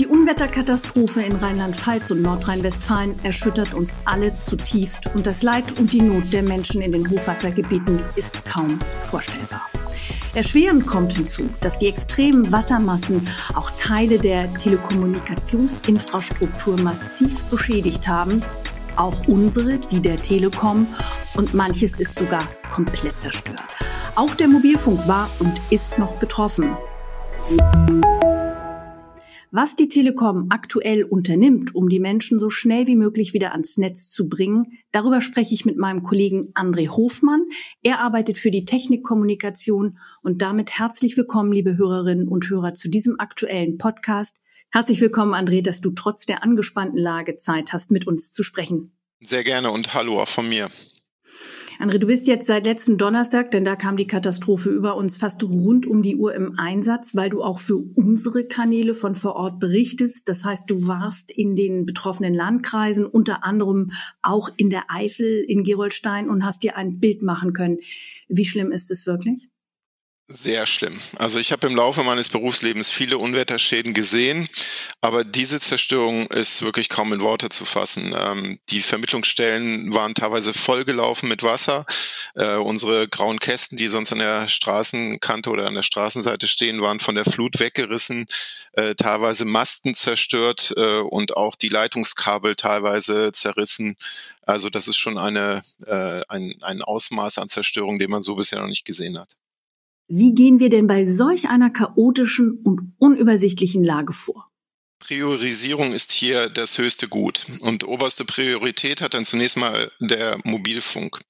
Die Unwetterkatastrophe in Rheinland-Pfalz und Nordrhein-Westfalen erschüttert uns alle zutiefst und das Leid und die Not der Menschen in den Hochwassergebieten ist kaum vorstellbar. Erschwerend kommt hinzu, dass die extremen Wassermassen auch Teile der Telekommunikationsinfrastruktur massiv beschädigt haben, auch unsere, die der Telekom, und manches ist sogar komplett zerstört. Auch der Mobilfunk war und ist noch betroffen. Was die Telekom aktuell unternimmt, um die Menschen so schnell wie möglich wieder ans Netz zu bringen, darüber spreche ich mit meinem Kollegen André Hofmann. Er arbeitet für die Technikkommunikation und damit herzlich willkommen, liebe Hörerinnen und Hörer, zu diesem aktuellen Podcast. Herzlich willkommen, André, dass du trotz der angespannten Lage Zeit hast, mit uns zu sprechen. Sehr gerne und hallo auch von mir. André, du bist jetzt seit letzten Donnerstag, denn da kam die Katastrophe über uns fast rund um die Uhr im Einsatz, weil du auch für unsere Kanäle von vor Ort berichtest. Das heißt, du warst in den betroffenen Landkreisen, unter anderem auch in der Eifel, in Gerolstein und hast dir ein Bild machen können. Wie schlimm ist es wirklich? Sehr schlimm. Also ich habe im Laufe meines Berufslebens viele Unwetterschäden gesehen, aber diese Zerstörung ist wirklich kaum in Worte zu fassen. Ähm, die Vermittlungsstellen waren teilweise vollgelaufen mit Wasser. Äh, unsere grauen Kästen, die sonst an der Straßenkante oder an der Straßenseite stehen, waren von der Flut weggerissen, äh, teilweise Masten zerstört äh, und auch die Leitungskabel teilweise zerrissen. Also das ist schon eine, äh, ein, ein Ausmaß an Zerstörung, den man so bisher noch nicht gesehen hat. Wie gehen wir denn bei solch einer chaotischen und unübersichtlichen Lage vor? Priorisierung ist hier das höchste Gut. Und oberste Priorität hat dann zunächst mal der Mobilfunk.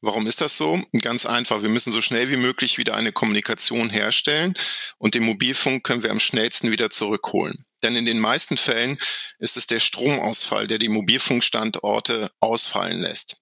Warum ist das so? Ganz einfach. Wir müssen so schnell wie möglich wieder eine Kommunikation herstellen und den Mobilfunk können wir am schnellsten wieder zurückholen. Denn in den meisten Fällen ist es der Stromausfall, der die Mobilfunkstandorte ausfallen lässt.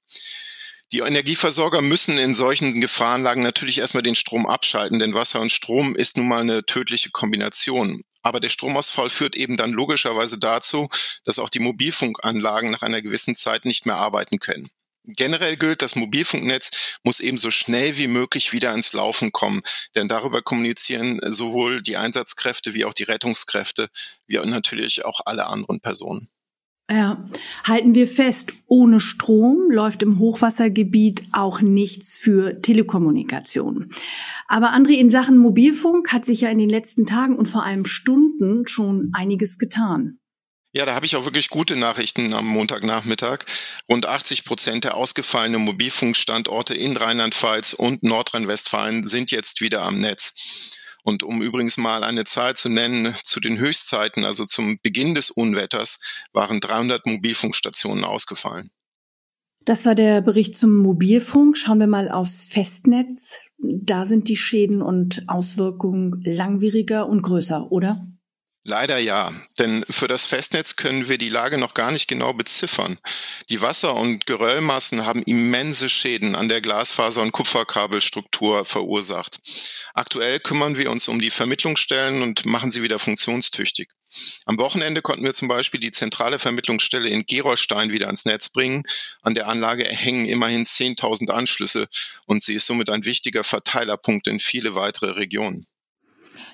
Die Energieversorger müssen in solchen Gefahrenlagen natürlich erstmal den Strom abschalten, denn Wasser und Strom ist nun mal eine tödliche Kombination. Aber der Stromausfall führt eben dann logischerweise dazu, dass auch die Mobilfunkanlagen nach einer gewissen Zeit nicht mehr arbeiten können. Generell gilt, das Mobilfunknetz muss eben so schnell wie möglich wieder ins Laufen kommen, denn darüber kommunizieren sowohl die Einsatzkräfte wie auch die Rettungskräfte, wie natürlich auch alle anderen Personen. Ja, halten wir fest, ohne Strom läuft im Hochwassergebiet auch nichts für Telekommunikation. Aber André, in Sachen Mobilfunk hat sich ja in den letzten Tagen und vor allem Stunden schon einiges getan. Ja, da habe ich auch wirklich gute Nachrichten am Montagnachmittag. Rund 80 Prozent der ausgefallenen Mobilfunkstandorte in Rheinland-Pfalz und Nordrhein-Westfalen sind jetzt wieder am Netz. Und um übrigens mal eine Zahl zu nennen, zu den Höchstzeiten, also zum Beginn des Unwetters, waren 300 Mobilfunkstationen ausgefallen. Das war der Bericht zum Mobilfunk. Schauen wir mal aufs Festnetz. Da sind die Schäden und Auswirkungen langwieriger und größer, oder? Leider ja, denn für das Festnetz können wir die Lage noch gar nicht genau beziffern. Die Wasser- und Geröllmassen haben immense Schäden an der Glasfaser- und Kupferkabelstruktur verursacht. Aktuell kümmern wir uns um die Vermittlungsstellen und machen sie wieder funktionstüchtig. Am Wochenende konnten wir zum Beispiel die zentrale Vermittlungsstelle in Gerolstein wieder ans Netz bringen. An der Anlage hängen immerhin 10.000 Anschlüsse und sie ist somit ein wichtiger Verteilerpunkt in viele weitere Regionen.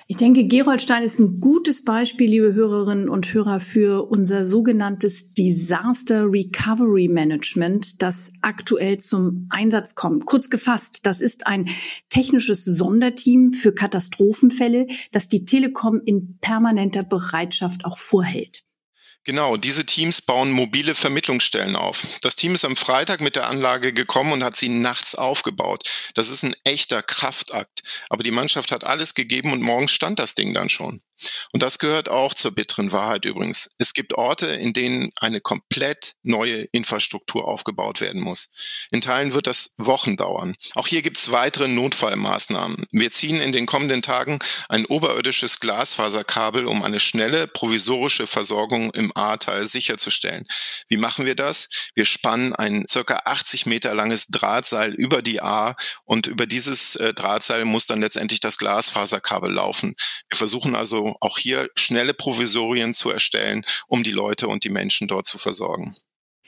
Ich denke, Gerolstein ist ein gutes Beispiel, liebe Hörerinnen und Hörer, für unser sogenanntes Disaster Recovery Management, das aktuell zum Einsatz kommt. Kurz gefasst, das ist ein technisches Sonderteam für Katastrophenfälle, das die Telekom in permanenter Bereitschaft auch vorhält. Genau, diese Teams bauen mobile Vermittlungsstellen auf. Das Team ist am Freitag mit der Anlage gekommen und hat sie nachts aufgebaut. Das ist ein echter Kraftakt. Aber die Mannschaft hat alles gegeben und morgens stand das Ding dann schon. Und das gehört auch zur bitteren Wahrheit übrigens. Es gibt Orte, in denen eine komplett neue Infrastruktur aufgebaut werden muss. In Teilen wird das Wochen dauern. Auch hier gibt es weitere Notfallmaßnahmen. Wir ziehen in den kommenden Tagen ein oberirdisches Glasfaserkabel, um eine schnelle provisorische Versorgung im A-Teil sicherzustellen. Wie machen wir das? Wir spannen ein circa 80 Meter langes Drahtseil über die A und über dieses äh, Drahtseil muss dann letztendlich das Glasfaserkabel laufen. Wir versuchen also auch hier schnelle Provisorien zu erstellen, um die Leute und die Menschen dort zu versorgen.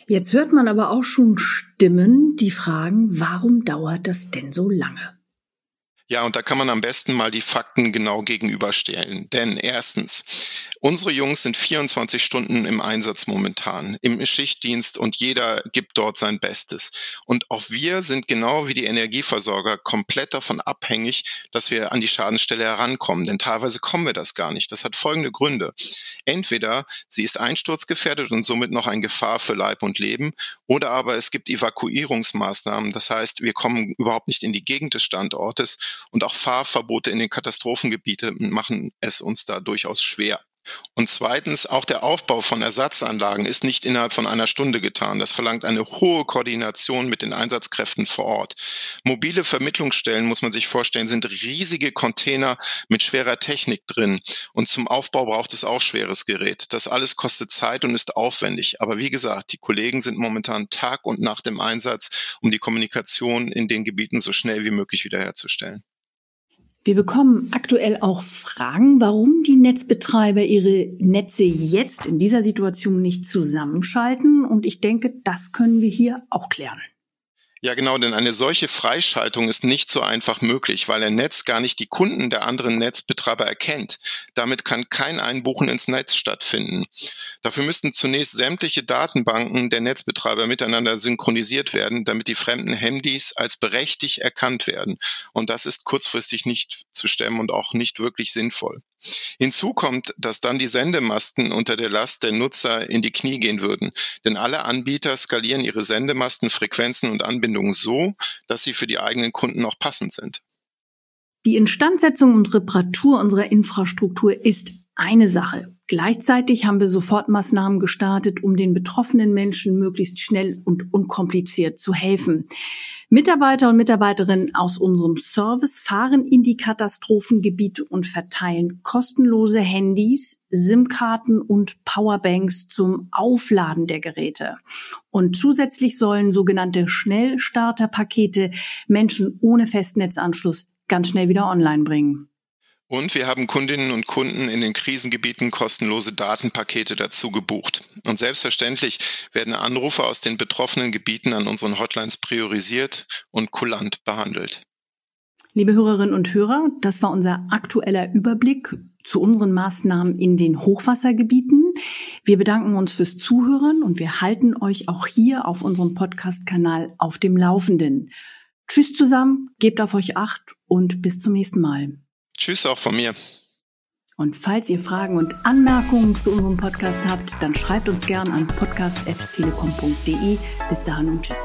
Jetzt hört man aber auch schon Stimmen, die fragen, warum dauert das denn so lange? Ja, und da kann man am besten mal die Fakten genau gegenüberstellen. Denn erstens, unsere Jungs sind 24 Stunden im Einsatz momentan, im Schichtdienst und jeder gibt dort sein Bestes. Und auch wir sind genau wie die Energieversorger komplett davon abhängig, dass wir an die Schadensstelle herankommen. Denn teilweise kommen wir das gar nicht. Das hat folgende Gründe. Entweder sie ist einsturzgefährdet und somit noch ein Gefahr für Leib und Leben, oder aber es gibt Evakuierungsmaßnahmen. Das heißt, wir kommen überhaupt nicht in die Gegend des Standortes und auch Fahrverbote in den Katastrophengebieten machen es uns da durchaus schwer. Und zweitens, auch der Aufbau von Ersatzanlagen ist nicht innerhalb von einer Stunde getan. Das verlangt eine hohe Koordination mit den Einsatzkräften vor Ort. Mobile Vermittlungsstellen, muss man sich vorstellen, sind riesige Container mit schwerer Technik drin. Und zum Aufbau braucht es auch schweres Gerät. Das alles kostet Zeit und ist aufwendig. Aber wie gesagt, die Kollegen sind momentan Tag und Nacht im Einsatz, um die Kommunikation in den Gebieten so schnell wie möglich wiederherzustellen. Wir bekommen aktuell auch Fragen, warum die Netzbetreiber ihre Netze jetzt in dieser Situation nicht zusammenschalten. Und ich denke, das können wir hier auch klären. Ja, genau, denn eine solche Freischaltung ist nicht so einfach möglich, weil ein Netz gar nicht die Kunden der anderen Netzbetreiber erkennt. Damit kann kein Einbuchen ins Netz stattfinden. Dafür müssten zunächst sämtliche Datenbanken der Netzbetreiber miteinander synchronisiert werden, damit die fremden Handys als berechtigt erkannt werden. Und das ist kurzfristig nicht zu stemmen und auch nicht wirklich sinnvoll. Hinzu kommt, dass dann die Sendemasten unter der Last der Nutzer in die Knie gehen würden, denn alle Anbieter skalieren ihre Sendemasten, Frequenzen und Anbindungen so, dass sie für die eigenen Kunden auch passend sind. Die Instandsetzung und Reparatur unserer Infrastruktur ist eine Sache. Gleichzeitig haben wir Sofortmaßnahmen gestartet, um den betroffenen Menschen möglichst schnell und unkompliziert zu helfen. Mitarbeiter und Mitarbeiterinnen aus unserem Service fahren in die Katastrophengebiete und verteilen kostenlose Handys, SIM-Karten und Powerbanks zum Aufladen der Geräte. Und zusätzlich sollen sogenannte Schnellstarterpakete Menschen ohne Festnetzanschluss ganz schnell wieder online bringen. Und wir haben Kundinnen und Kunden in den Krisengebieten kostenlose Datenpakete dazu gebucht. Und selbstverständlich werden Anrufe aus den betroffenen Gebieten an unseren Hotlines priorisiert und kulant behandelt. Liebe Hörerinnen und Hörer, das war unser aktueller Überblick zu unseren Maßnahmen in den Hochwassergebieten. Wir bedanken uns fürs Zuhören und wir halten euch auch hier auf unserem Podcast-Kanal auf dem Laufenden. Tschüss zusammen, gebt auf euch acht und bis zum nächsten Mal. Tschüss auch von mir. Und falls ihr Fragen und Anmerkungen zu unserem Podcast habt, dann schreibt uns gern an podcast.telekom.de. Bis dahin und tschüss.